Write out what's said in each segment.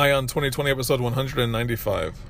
Ion 2020 episode 195.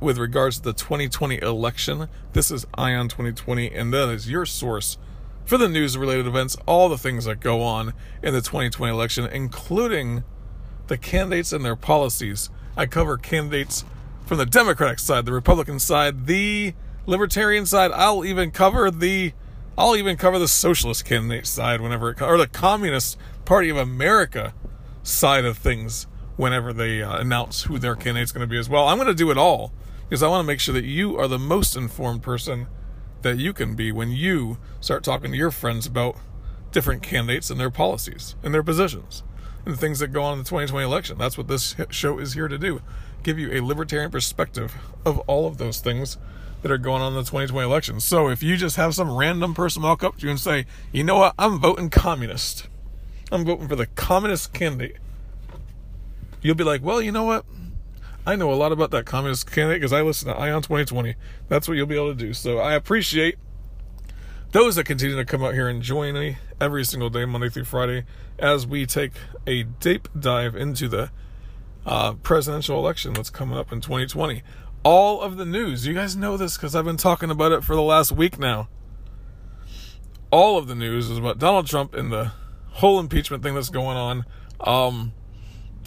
With regards to the 2020 election. This is Ion 2020, and that is your source for the news related events, all the things that go on in the 2020 election, including the candidates and their policies. I cover candidates from the Democratic side, the Republican side, the Libertarian side. I'll even cover the I'll even cover the socialist candidate side whenever it or the Communist Party of America side of things whenever they uh, announce who their candidate's going to be as well. I'm going to do it all because I want to make sure that you are the most informed person that you can be when you start talking to your friends about different candidates and their policies and their positions and the things that go on in the 2020 election. That's what this show is here to do give you a libertarian perspective of all of those things that are going on in the 2020 election. So if you just have some random person walk up to you and say, you know what, I'm voting communist, I'm voting for the communist candidate, you'll be like, well, you know what? I know a lot about that communist candidate because I listen to Ion 2020. That's what you'll be able to do. So I appreciate those that continue to come out here and join me every single day, Monday through Friday, as we take a deep dive into the uh, presidential election that's coming up in 2020. All of the news, you guys know this because I've been talking about it for the last week now. All of the news is about Donald Trump and the whole impeachment thing that's going on, um,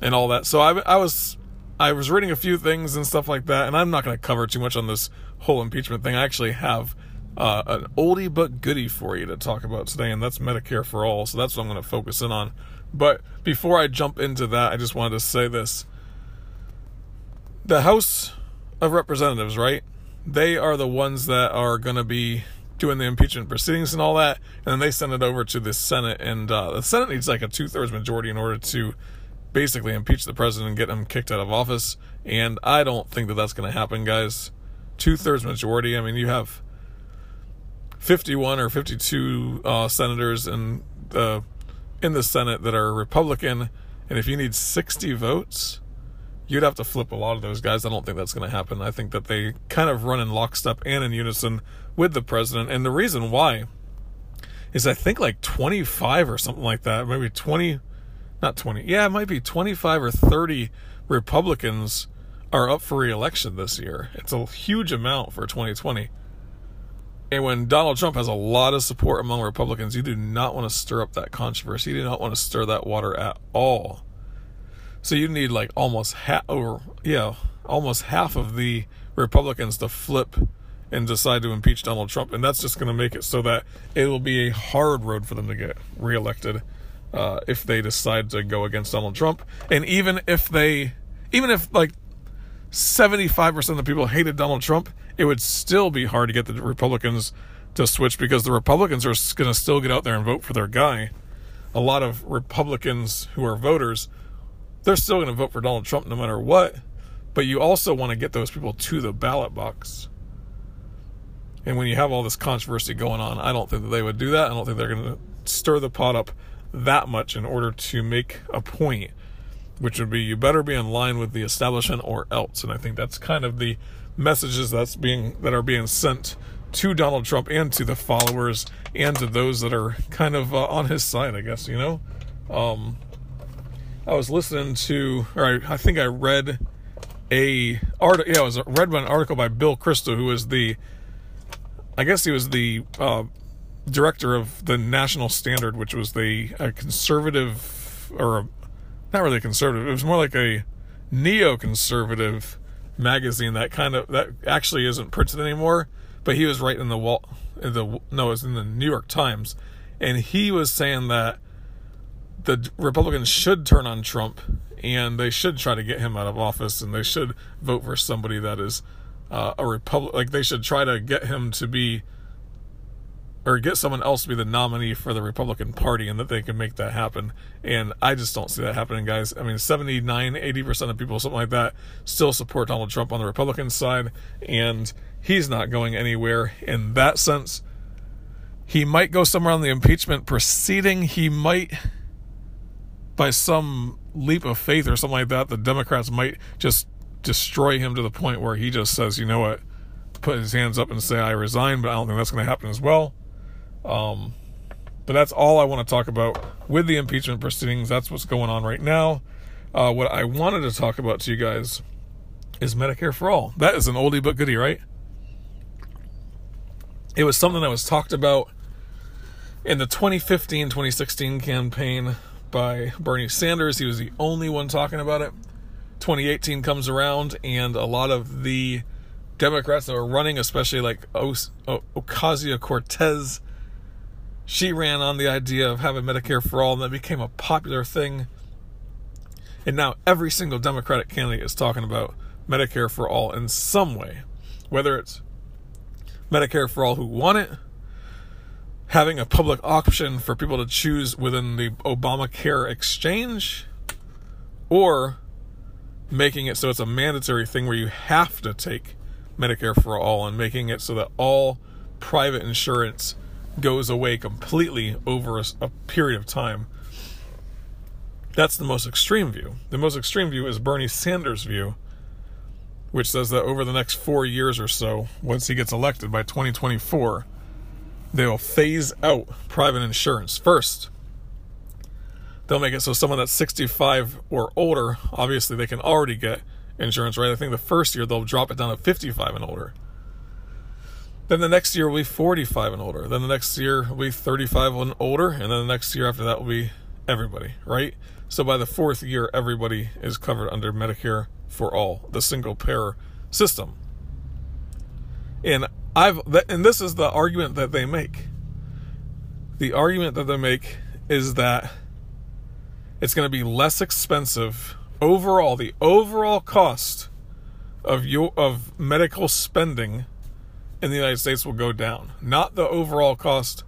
and all that. So I, I was I was reading a few things and stuff like that, and I'm not going to cover too much on this whole impeachment thing. I actually have uh, an oldie but goodie for you to talk about today, and that's Medicare for All. So that's what I'm going to focus in on. But before I jump into that, I just wanted to say this. The House of Representatives, right? They are the ones that are going to be doing the impeachment proceedings and all that, and then they send it over to the Senate, and uh, the Senate needs like a two thirds majority in order to basically impeach the president and get him kicked out of office. And I don't think that that's going to happen, guys. Two thirds majority. I mean, you have 51 or 52 uh, senators in the in the Senate that are Republican, and if you need 60 votes, you'd have to flip a lot of those guys. I don't think that's going to happen. I think that they kind of run in lockstep and in unison with the president. And the reason why is I think like 25 or something like that, maybe 20 not 20, yeah, it might be 25 or 30 Republicans are up for reelection this year. It's a huge amount for 2020. And when Donald Trump has a lot of support among Republicans, you do not want to stir up that controversy. You do not want to stir that water at all. So you need like almost half, or yeah, almost half of the Republicans to flip and decide to impeach Donald Trump, and that's just going to make it so that it will be a hard road for them to get reelected uh, if they decide to go against Donald Trump. And even if they, even if like 75% of the people hated Donald Trump, it would still be hard to get the Republicans to switch because the Republicans are going to still get out there and vote for their guy. A lot of Republicans who are voters, they're still going to vote for Donald Trump no matter what. But you also want to get those people to the ballot box. And when you have all this controversy going on, I don't think that they would do that. I don't think they're going to stir the pot up that much in order to make a point, which would be you better be in line with the establishment or else. And I think that's kind of the messages that's being that are being sent to Donald Trump and to the followers and to those that are kind of uh, on his side, I guess, you know. Um, I was listening to, or I, I think I read a article. Yeah, I was read an article by Bill Kristol, who was the, I guess he was the uh, director of the National Standard, which was the a conservative or a, not really conservative. It was more like a neo-conservative magazine that kind of that actually isn't printed anymore. But he was right in the wall. In the no, it was in the New York Times, and he was saying that the Republicans should turn on Trump and they should try to get him out of office and they should vote for somebody that is uh, a republic. Like they should try to get him to be, or get someone else to be the nominee for the Republican Party, and that they can make that happen. And I just don't see that happening, guys. I mean, 79, 80 percent of people, something like that, still support Donald Trump on the Republican side, and he's not going anywhere in that sense. He might go somewhere on the impeachment proceeding. He might, by some leap of faith or something like that, the Democrats might just destroy him to the point where he just says, you know what, put his hands up and say, I resign, but I don't think that's going to happen as well. Um, but that's all I want to talk about with the impeachment proceedings. That's what's going on right now. Uh, what I wanted to talk about to you guys is Medicare for All. That is an oldie but goodie, right? It was something that was talked about in the 2015 2016 campaign by Bernie Sanders. He was the only one talking about it. 2018 comes around, and a lot of the Democrats that were running, especially like Ocasio Cortez, she ran on the idea of having Medicare for all, and that became a popular thing. And now every single Democratic candidate is talking about Medicare for all in some way, whether it's Medicare for all who want it, having a public option for people to choose within the Obamacare exchange, or making it so it's a mandatory thing where you have to take Medicare for all and making it so that all private insurance goes away completely over a, a period of time. That's the most extreme view. The most extreme view is Bernie Sanders' view, which says that over the next four years or so, once he gets elected by 2024, they will phase out private insurance first. They'll make it so someone that's 65 or older, obviously they can already get insurance, right? I think the first year they'll drop it down to 55 and older. Then the next year will be 45 and older. Then the next year will be 35 and older. And then the next year after that will be everybody, right? So by the fourth year, everybody is covered under Medicare for all, the single payer system. And I've and this is the argument that they make. The argument that they make is that it's going to be less expensive overall. The overall cost of your of medical spending in the United States will go down, not the overall cost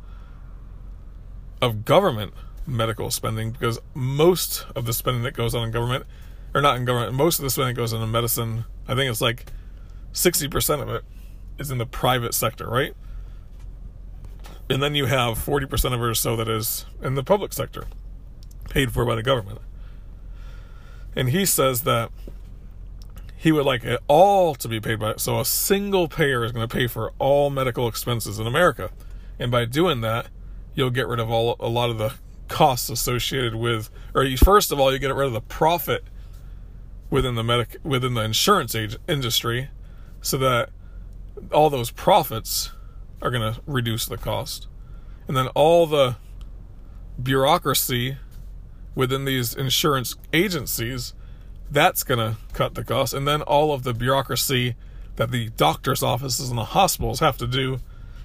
of government medical spending, because most of the spending that goes on in government, or not in government, most of the spending goes on in medicine. I think it's like sixty percent of it is in the private sector, right? And then you have 40% of it or so that is in the public sector, paid for by the government. And he says that he would like it all to be paid by so a single payer is going to pay for all medical expenses in America. And by doing that, you'll get rid of all a lot of the costs associated with or you, first of all you get rid of the profit within the medic within the insurance age, industry so that all those profits are going to reduce the cost. And then all the bureaucracy within these insurance agencies, that's going to cut the cost. And then all of the bureaucracy that the doctor's offices and the hospitals have to do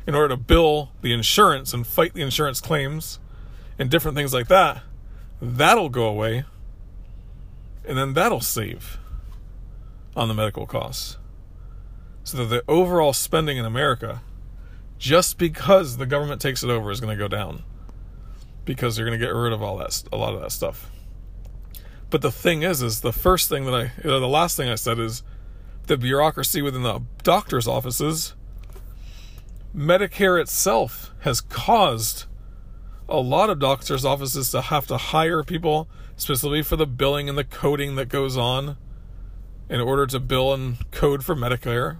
in order to bill the insurance and fight the insurance claims and different things like that, that'll go away. And then that'll save on the medical costs so that the overall spending in America, just because the government takes it over, is going to go down because they're going to get rid of all that, a lot of that stuff. But the thing is, is the first thing that I, know, the last thing I said is the bureaucracy within the doctor's offices. Medicare itself has caused a lot of doctors' offices to have to hire people specifically for the billing and the coding that goes on in order to bill and code for Medicare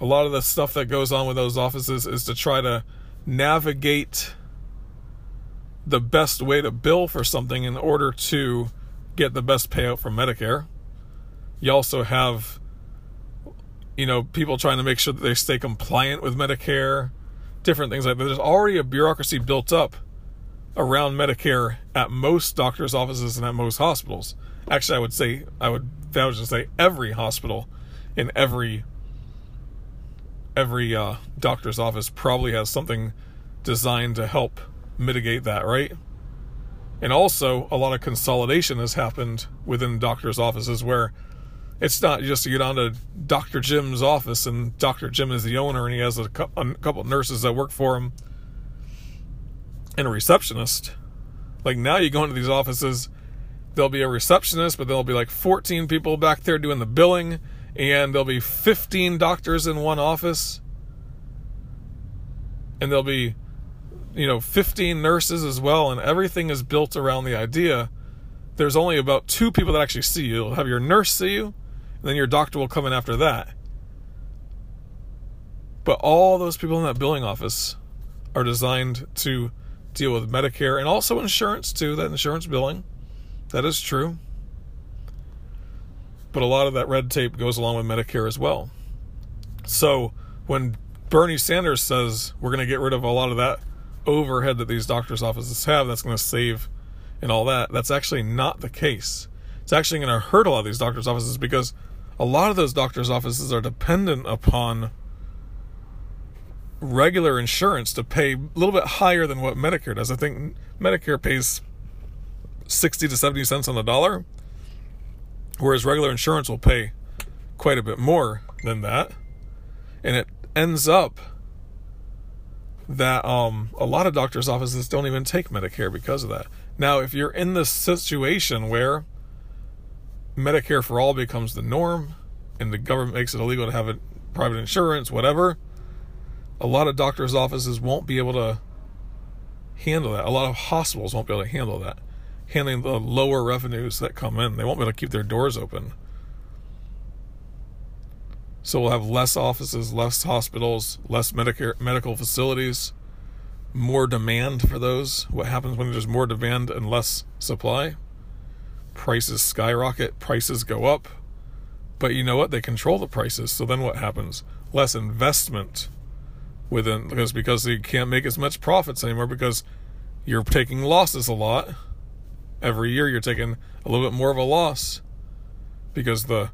a lot of the stuff that goes on with those offices is to try to navigate the best way to bill for something in order to get the best payout from Medicare. You also have, you know, people trying to make sure that they stay compliant with Medicare, different things like that. There's already a bureaucracy built up around Medicare at most doctors' offices and at most hospitals. Actually, I would say I would would just say every hospital in every every uh, doctor's office probably has something designed to help mitigate that, right? And also, a lot of consolidation has happened within doctors' offices where it's not just you get down to Dr. Jim's office and Dr. Jim is the owner and he has a, a couple nurses that work for him and a receptionist. Like now you go into these offices, there'll be a receptionist, but there'll be like 14 people back there doing the billing, and there'll be 15 doctors in one office, and there'll be, you know, 15 nurses as well, and everything is built around the idea. There's only about two people that actually see you. You'll have your nurse see you, and then your doctor will come in after that. But all those people in that billing office are designed to deal with Medicare and also insurance too, that insurance billing. That is true. But a lot of that red tape goes along with Medicare as well. So when Bernie Sanders says we're going to get rid of a lot of that overhead that these doctors' offices have, that's going to save and all that, that's actually not the case. It's actually going to hurt a lot of these doctors' offices because a lot of those doctors' offices are dependent upon regular insurance to pay a little bit higher than what Medicare does. I think Medicare pays 60 to 70 cents on the dollar, whereas regular insurance will pay quite a bit more than that. And it ends up that um, a lot of doctors' offices don't even take Medicare because of that. Now, if you're in this situation where Medicare for all becomes the norm and the government makes it illegal to have a private insurance, whatever, a lot of doctors' offices won't be able to handle that. A lot of hospitals won't be able to handle that, handling the lower revenues that come in. They won't be able to keep their doors open. So we'll have less offices, less hospitals, less Medicare medical facilities, more demand for those. What happens when there's more demand and less supply? Prices skyrocket, prices go up. But you know what? They control the prices. So then what happens? Less investment within because because you can't make as much profits anymore because you're taking losses a lot. Every year you're taking a little bit more of a loss because the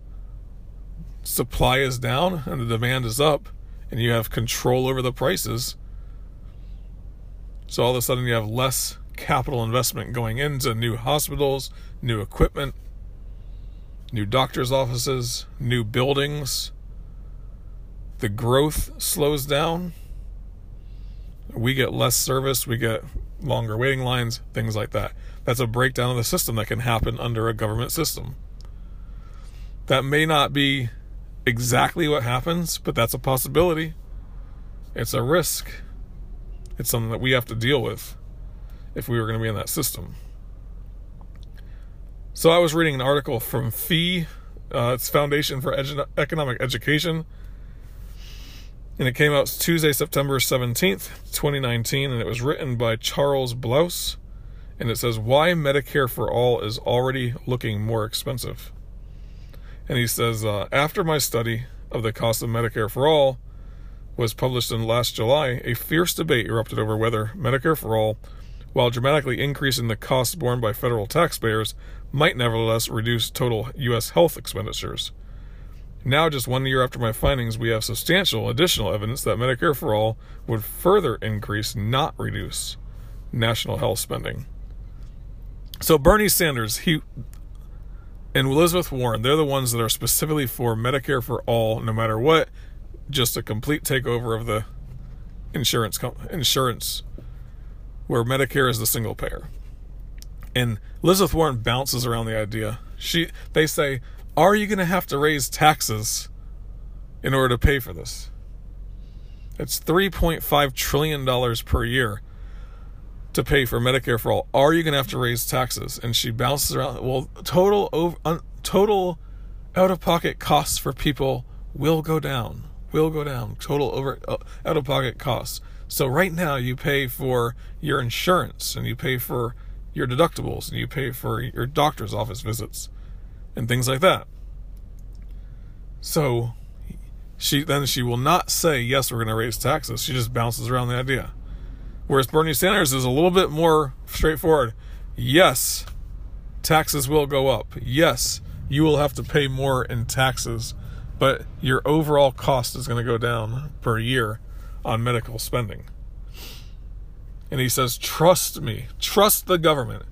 supply is down and the demand is up and you have control over the prices. So all of a sudden you have less capital investment going into new hospitals, new equipment, new doctors' offices, new buildings. The growth slows down we get less service, we get longer waiting lines, things like that. That's a breakdown of the system that can happen under a government system. That may not be exactly what happens, but that's a possibility. It's a risk. It's something that we have to deal with if we were going to be in that system. So I was reading an article from FEE, uh, it's Foundation for Edu- Economic Education and it came out Tuesday, September 17th, 2019, and it was written by Charles Blahous. And it says, Why Medicare for All is Already Looking More Expensive. And he says, uh, After my study of the cost of Medicare for All was published in last July, a fierce debate erupted over whether Medicare for All, while dramatically increasing the costs borne by federal taxpayers, might nevertheless reduce total U.S. health expenditures. Now, just one year after my findings, we have substantial additional evidence that Medicare for All would further increase, not reduce, national health spending. So, Bernie Sanders, he and Elizabeth Warren, they're the ones that are specifically for Medicare for all, no matter what, just a complete takeover of the insurance insurance, where Medicare is the single payer. And Elizabeth Warren bounces around the idea. She, they say, are you going to have to raise taxes in order to pay for this? It's $3.5 trillion per year to pay for Medicare for all. Are you going to have to raise taxes? And she bounces around. Well, total over, uh, total out of pocket costs for people will go down. Will go down. Total over uh, out of pocket costs. So right now you pay for your insurance and you pay for your deductibles and you pay for your doctor's office visits and things like that. So she then she will not say yes we're going to raise taxes. She just bounces around the idea. Whereas Bernie Sanders is a little bit more straightforward. Yes, taxes will go up. Yes, you will have to pay more in taxes, but your overall cost is going to go down per year on medical spending. And he says, Trust me, trust the government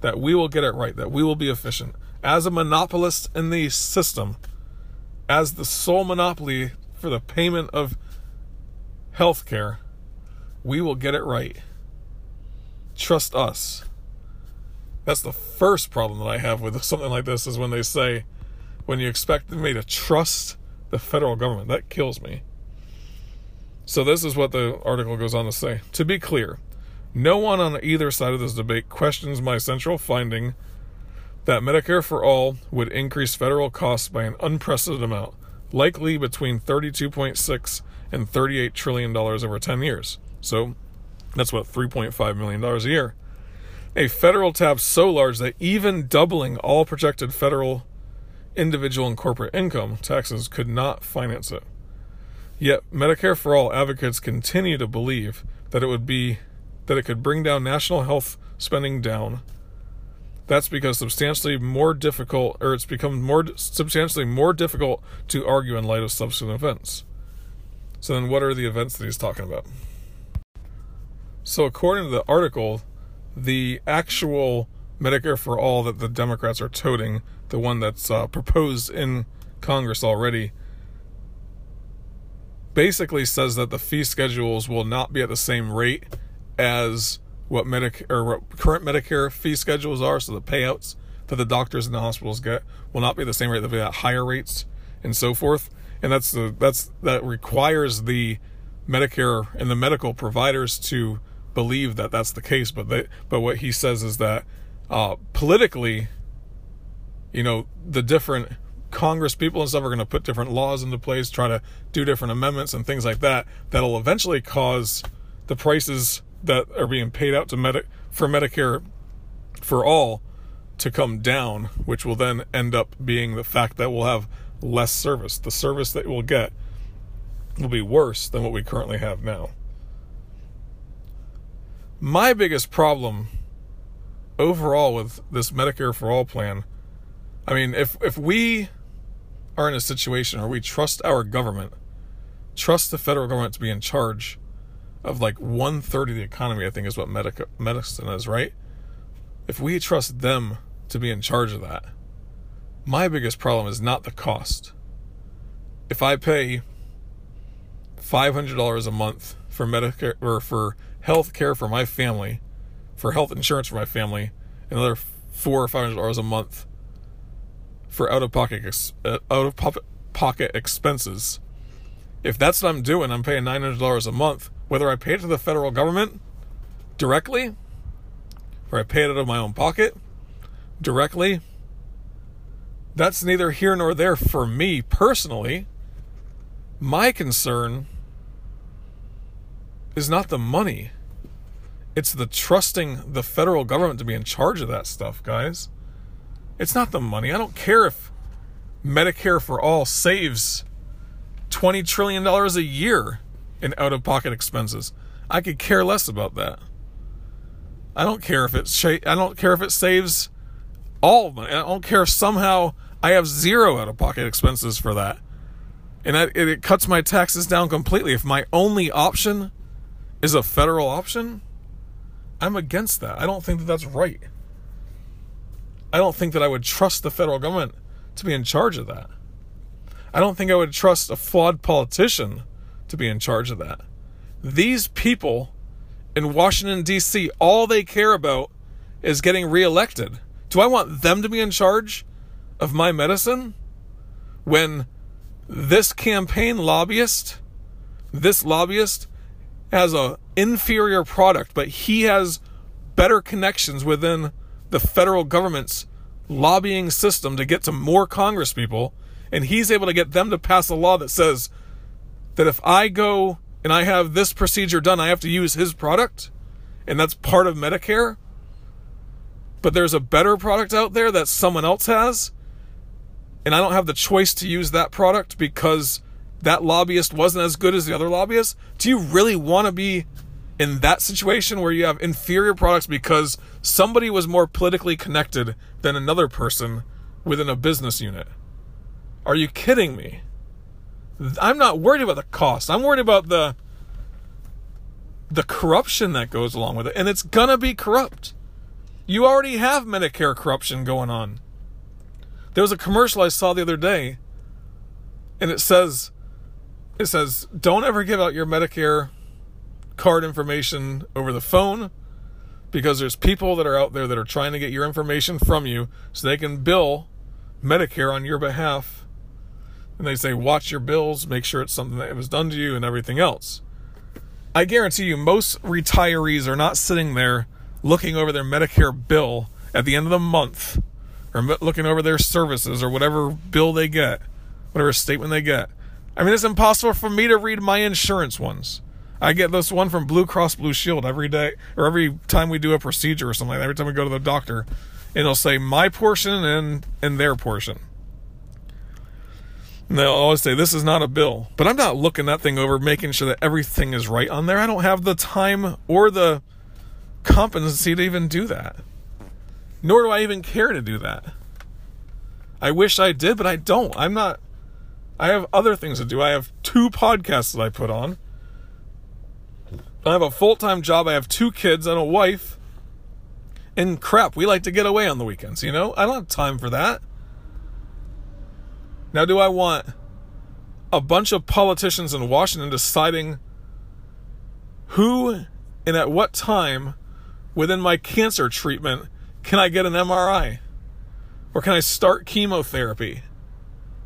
that we will get it right, that we will be efficient as a monopolist in the system, as the sole monopoly for the payment of health care, we will get it right. Trust us. That's the first problem that I have with something like this is when they say, when you expect me to trust the federal government. That kills me. So, this is what the article goes on to say. To be clear, no one on either side of this debate questions my central finding that Medicare for All would increase federal costs by an unprecedented amount, likely between 32.6 and 38 trillion dollars over 10 years. So, that's what 3.5 million dollars a year. A federal tab so large that even doubling all projected federal individual and corporate income taxes could not finance it. Yet Medicare for All advocates continue to believe that it would be that it could bring down national health spending down. That's because substantially more difficult or it's become more substantially more difficult to argue in light of subsequent events. So then what are the events that he's talking about? So according to the article, the actual Medicare for All that the Democrats are toting, the one that's uh, proposed in Congress already, basically says that the fee schedules will not be at the same rate as what Medicare or what current Medicare fee schedules are. So the payouts that the doctors and the hospitals get will not be the same rate; they'll be at higher rates and so forth. And that's the that's that requires the Medicare and the medical providers to believe that that's the case. But they but what he says is that uh, politically, you know, the different Congress people and stuff are going to put different laws into place, try to do different amendments and things like that. That'll eventually cause the prices that are being paid out to Medi- for Medicare for all to come down, which will then end up being the fact that we'll have less service. The service that we'll get will be worse than what we currently have now. My biggest problem overall with this Medicare for all plan, I mean, if if we are in a situation where we trust our government, trust the federal government to be in charge of like one third of the economy, I think is what medic- medicine is, right? If we trust them to be in charge of that, my biggest problem is not the cost. If I pay $500 a month for Medicare or for health care for my family, for health insurance for my family, another four or five hundred dollars a month for out of pocket uh, out of pocket expenses. If that's what I'm doing, I'm paying nine hundred dollars a month, whether I pay it to the federal government directly, or I pay it out of my own pocket directly. That's neither here nor there for me personally. My concern is not the money. It's the trusting the federal government to be in charge of that stuff, guys. It's not the money. I don't care if Medicare for all saves $20 trillion a year in out of pocket expenses. I could care less about that. I don't care if it's I don't care if it saves all money. I don't care if somehow I have zero out of pocket expenses for that. And it, it cuts my taxes down completely. If my only option is a federal option, I'm against that. I don't think that that's right. I don't think that I would trust the federal government to be in charge of that. I don't think I would trust a flawed politician to be in charge of that. These people in Washington, D.C., all they care about is getting reelected. Do I want them to be in charge of my medicine when this campaign lobbyist, this lobbyist, has a inferior product, but he has better connections within the federal government's lobbying system to get to more Congress people, and he's able to get them to pass a law that says that if I go and I have this procedure done, I have to use his product, and that's part of Medicare. But there's a better product out there that someone else has, and I don't have the choice to use that product because that lobbyist wasn't as good as the other lobbyist. Do you really want to be in that situation where you have inferior products because somebody was more politically connected than another person within a business unit. Are you kidding me? I'm not worried about the cost. I'm worried about the the corruption that goes along with it. And it's gonna be corrupt. You already have Medicare corruption going on. There was a commercial I saw the other day and it says it says don't ever give out your Medicare card information over the phone because there's people that are out there that are trying to get your information from you so they can bill Medicare on your behalf. And they say watch your bills, make sure it's something that was done to you and everything else. I guarantee you most retirees are not sitting there looking over their Medicare bill at the end of the month or looking over their services or whatever bill they get, whatever statement they get. I mean, it's impossible for me to read my insurance ones. I get this one from Blue Cross Blue Shield every day or every time we do a procedure or something like that, every time we go to the doctor, and it'll say my portion and and their portion. And they'll always say this is not a bill, but I'm not looking that thing over, making sure that everything is right on there. I don't have the time or the competency to even do that. Nor do I even care to do that. I wish I did, but I don't. I'm not. I have other things to do. I have two podcasts that I put on. I have a full time job. I have two kids and a wife. And crap, we like to get away on the weekends, you know? I don't have time for that. Now, do I want a bunch of politicians in Washington deciding who and at what time within my cancer treatment can I get an MRI? Or can I start chemotherapy?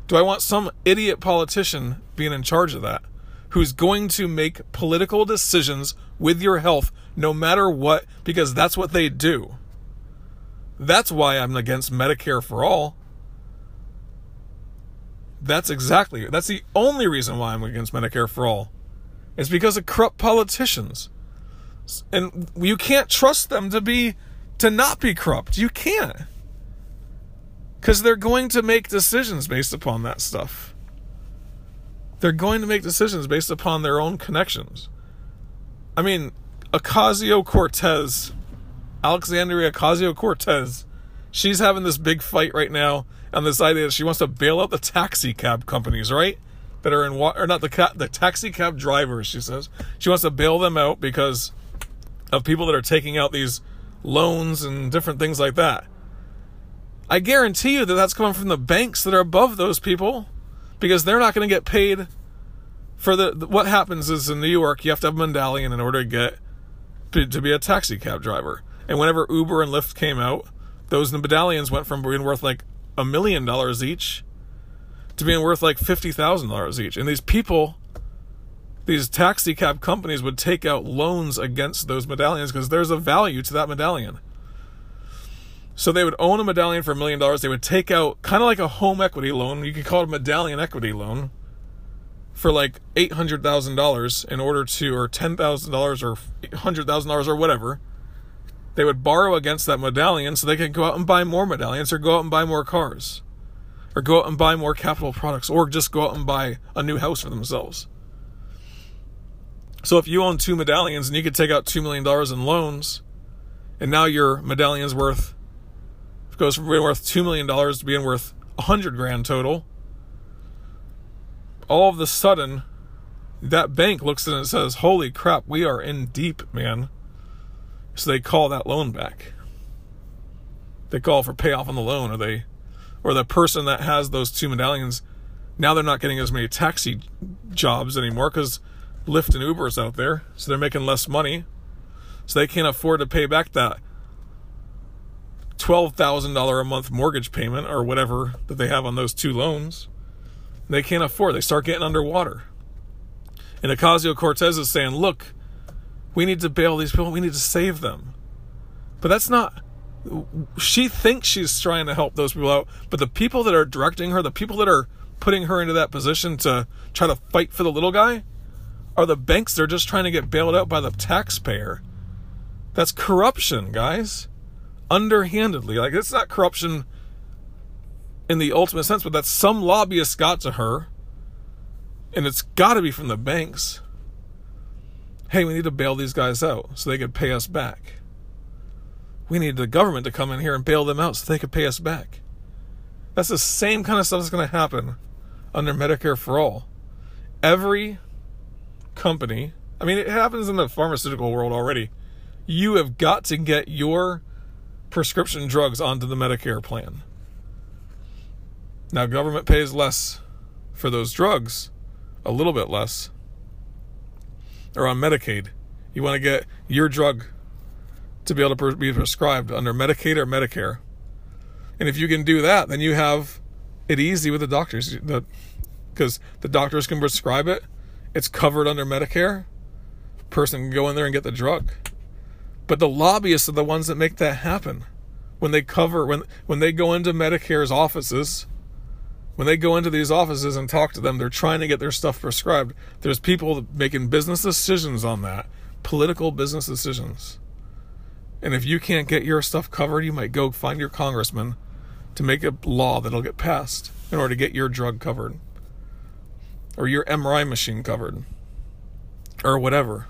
Do I want some idiot politician being in charge of that who's going to make political decisions with your health no matter what because that's what they do? That's why I'm against Medicare for all. That's exactly that's the only reason why I'm against Medicare for all. It's because of corrupt politicians. And you can't trust them to be to not be corrupt. You can't. Because they're going to make decisions based upon that stuff. They're going to make decisions based upon their own connections. I mean, Ocasio Cortez, Alexandria Ocasio Cortez, she's having this big fight right now on this idea that she wants to bail out the taxi cab companies, right? That are in, or not the, ca- the taxi cab drivers, she says. She wants to bail them out because of people that are taking out these loans and different things like that. I guarantee you that that's coming from the banks that are above those people because they're not going to get paid for the, what happens is in New York you have to have a medallion in order to get to be a taxi cab driver. And whenever Uber and Lyft came out, those medallions went from being worth like a million dollars each to being worth like $50,000 each. And these people these taxi cab companies would take out loans against those medallions because there's a value to that medallion. So they would own a medallion for a million dollars. They would take out kind of like a home equity loan. You could call it a medallion equity loan for like eight hundred thousand dollars in order to, or ten thousand dollars, or hundred thousand dollars, or whatever. They would borrow against that medallion so they could go out and buy more medallions, or go out and buy more cars, or go out and buy more capital products, or just go out and buy a new house for themselves. So if you own two medallions and you could take out $2 million in loans, and now your medallion's worth goes from being worth $2 million to being worth 100 grand total, all of a sudden, that bank looks at it and says, Holy crap, we are in deep, man. So they call that loan back. They call for payoff on the loan, or they, or the person that has those two medallions, now they're not getting as many taxi jobs anymore because Lyft and Uber is out there, so they're making less money. So they can't afford to pay back that $12,000 a month mortgage payment or whatever that they have on those two loans. They can't afford. They start getting underwater. And Ocasio Cortez is saying, look, we need to bail these people. We need to save them. But that's not. She thinks she's trying to help those people out. But the people that are directing her, the people that are putting her into that position to try to fight for the little guy, are the banks They're just trying to get bailed out by the taxpayer. That's corruption, guys. Underhandedly. Like, it's not corruption in the ultimate sense, but that some lobbyist got to her, and it's got to be from the banks. Hey, we need to bail these guys out so they could pay us back. We need the government to come in here and bail them out so they could pay us back. That's the same kind of stuff that's going to happen under Medicare for All. Every company, I mean, it happens in the pharmaceutical world already. You have got to get your prescription drugs onto the Medicare plan. Now, government pays less for those drugs, a little bit less. Or on Medicaid, you want to get your drug to be able to be prescribed under Medicaid or Medicare. And if you can do that, then you have it easy with the doctors. Because the doctors can prescribe it, it's covered under Medicare. Person can go in there and get the drug. But the lobbyists are the ones that make that happen. When they cover when when they go into Medicare's offices, when they go into these offices and talk to them, they're trying to get their stuff prescribed. There's people making business decisions on that, political business decisions. And if you can't get your stuff covered, you might go find your congressman to make a law that'll get passed in order to get your drug covered or your MRI machine covered or whatever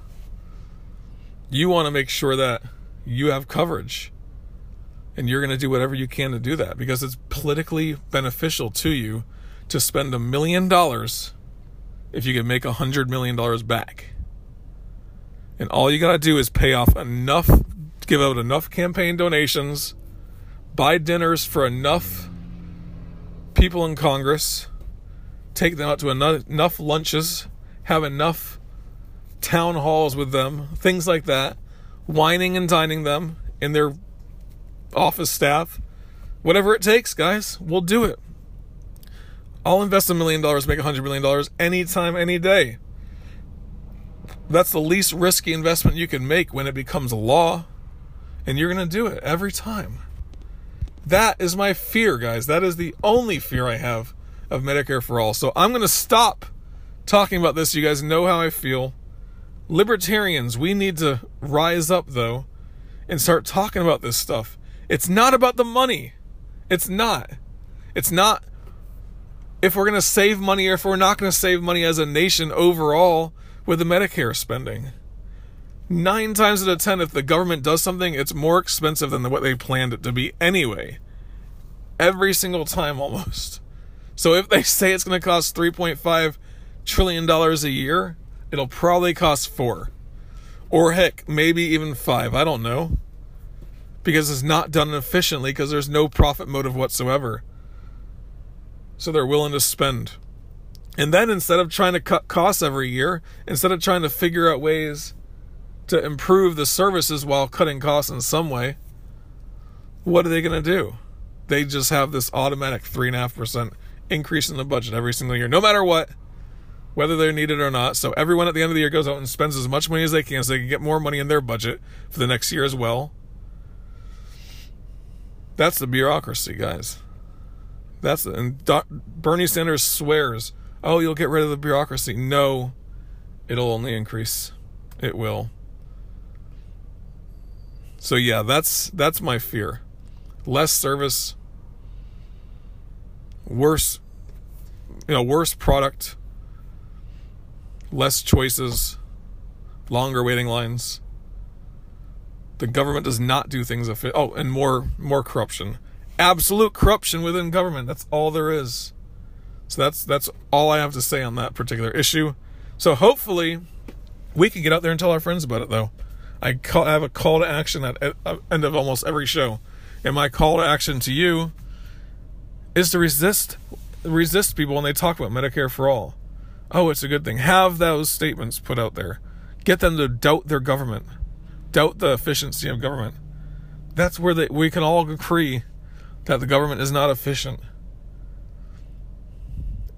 you want to make sure that you have coverage. And you're going to do whatever you can to do that because it's politically beneficial to you to spend a million dollars if you can make a hundred million dollars back. And all you got to do is pay off enough, give out enough campaign donations, buy dinners for enough people in Congress, take them out to enough, lunches, have enough town halls with them, things like that, wining and dining them in their office staff. Whatever it takes, guys, we'll do it. I'll invest a million dollars, make a hundred million dollars anytime, any day. That's the least risky investment you can make when it becomes a law, and you're going to do it every time. That is my fear, guys. That is the only fear I have of Medicare for All. So I'm going to stop talking about this. You guys know how I feel. Libertarians, we need to rise up though and start talking about this stuff. It's not about the money. It's not. It's not if we're going to save money or if we're not going to save money as a nation overall with the Medicare spending. Nine times out of ten, if the government does something, it's more expensive than what they planned it to be anyway. Every single time almost. So if they say it's going to cost $3.5 trillion a year, it'll probably cost four. Or heck, maybe even five. I don't know. Because it's not done efficiently because there's no profit motive whatsoever. So they're willing to spend. And then instead of trying to cut costs every year, instead of trying to figure out ways to improve the services while cutting costs in some way, what are they going to do? They just have this automatic 3.5% increase in the budget every single year, no matter what whether they're needed or not. So everyone at the end of the year goes out and spends as much money as they can so they can get more money in their budget for the next year as well. That's the bureaucracy, guys. That's the, and Do, Bernie Sanders swears, "Oh, you'll get rid of the bureaucracy." No, it'll only increase. It will. So yeah, that's that's my fear. Less service, worse you know, worse product, less choices, longer waiting lines. The government does not do things effi- oh, and more more corruption. Absolute corruption within government. That's all there is. So that's that's all I have to say on that particular issue. So hopefully we can get out there and tell our friends about it though. I, call, I have a call to action at, at uh, end of almost every show. And my call to action to you is to resist resist people when they talk about Medicare for all oh, it's a good thing. Have those statements put out there. Get them to doubt their government, doubt the efficiency of government. That's where they, we can all agree that the government is not efficient.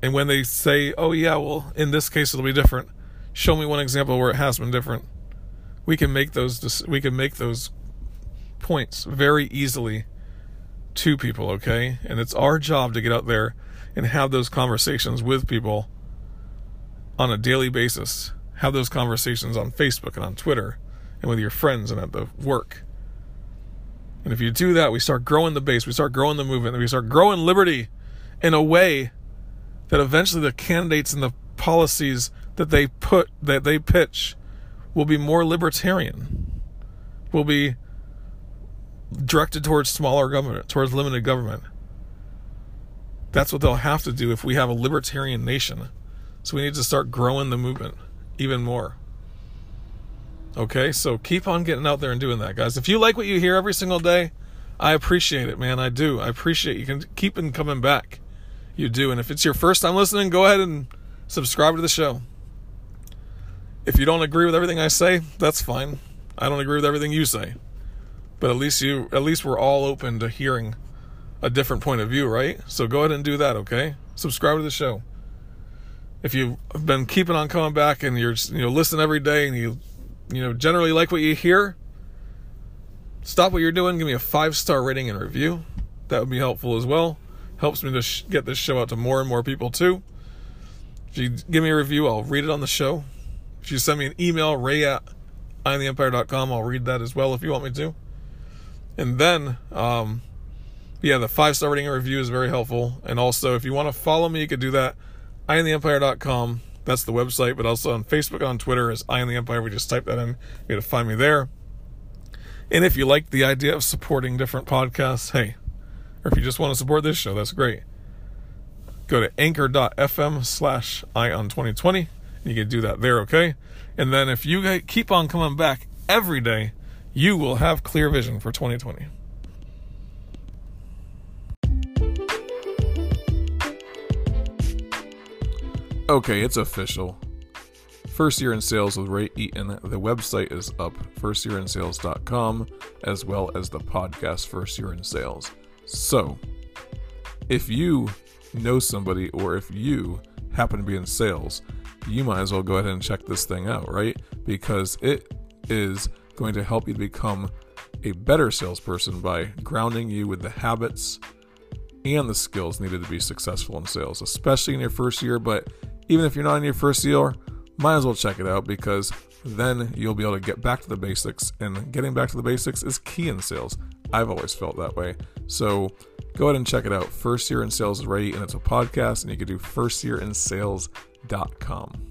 And when they say, oh, yeah, well, in this case it'll be different, show me one example where it has been different. We can make those we can make those points very easily to people, okay? And it's our job to get out there and have those conversations with people on a daily basis. Have those conversations on Facebook and on Twitter and with your friends and at the work. And if you do that, we start growing the base, we start growing the movement, we start growing liberty in a way that eventually the candidates and the policies that they put that they pitch will be more libertarian. Will be directed towards smaller government, towards limited government. That's what they'll have to do if we have a libertarian nation. So we need to start growing the movement even more. Okay, so keep on getting out there and doing that, guys. If you like what you hear every single day, I appreciate it, man. I do. I appreciate you can keep on coming back. you do. And if it's your first time listening, go ahead and subscribe to the show. If you don't agree with everything I say, that's fine. I don't agree with everything you say. But at least you at least we're all open to hearing a different point of view, right? So go ahead and do that, okay? Subscribe to the show. If you've been keeping on coming back and you're you know listen every day and you you know generally like what you hear, stop what you're doing, give me a five star rating and review. That would be helpful as well. Helps me to sh- get this show out to more and more people too. If you give me a review, I'll read it on the show. If you send me an email, ray at iamtheempire.com, I'll read that as well if you want me to. And then, um, yeah, the five star rating and review is very helpful. And also, if you want to follow me, you could do that. iamtheempire.com. That's the website, but also on Facebook on Twitter is I the Empire. We just type that in. You're to find me there. And if you like the idea of supporting different podcasts, hey, or if you just want to support this show, that's great. Go to anchor.fm slash ion2020 and you can do that there, okay? And then if you keep on coming back every day, you will have clear vision for 2020. Okay, it's official. First Year in Sales with Ray Eaton. The website is up, firstyearinsales.com, as well as the podcast First Year in Sales. So, if you know somebody or if you happen to be in sales, you might as well go ahead and check this thing out, right? Because it is going to help you become a better salesperson by grounding you with the habits and the skills needed to be successful in sales, especially in your first year. But even if you're not in your first year, might as well check it out because then you'll be able to get back to the basics. And getting back to the basics is key in sales. I've always felt that way. So go ahead and check it out. First Year in Sales is ready, and it's a podcast, and you can do firstyearinsales.com.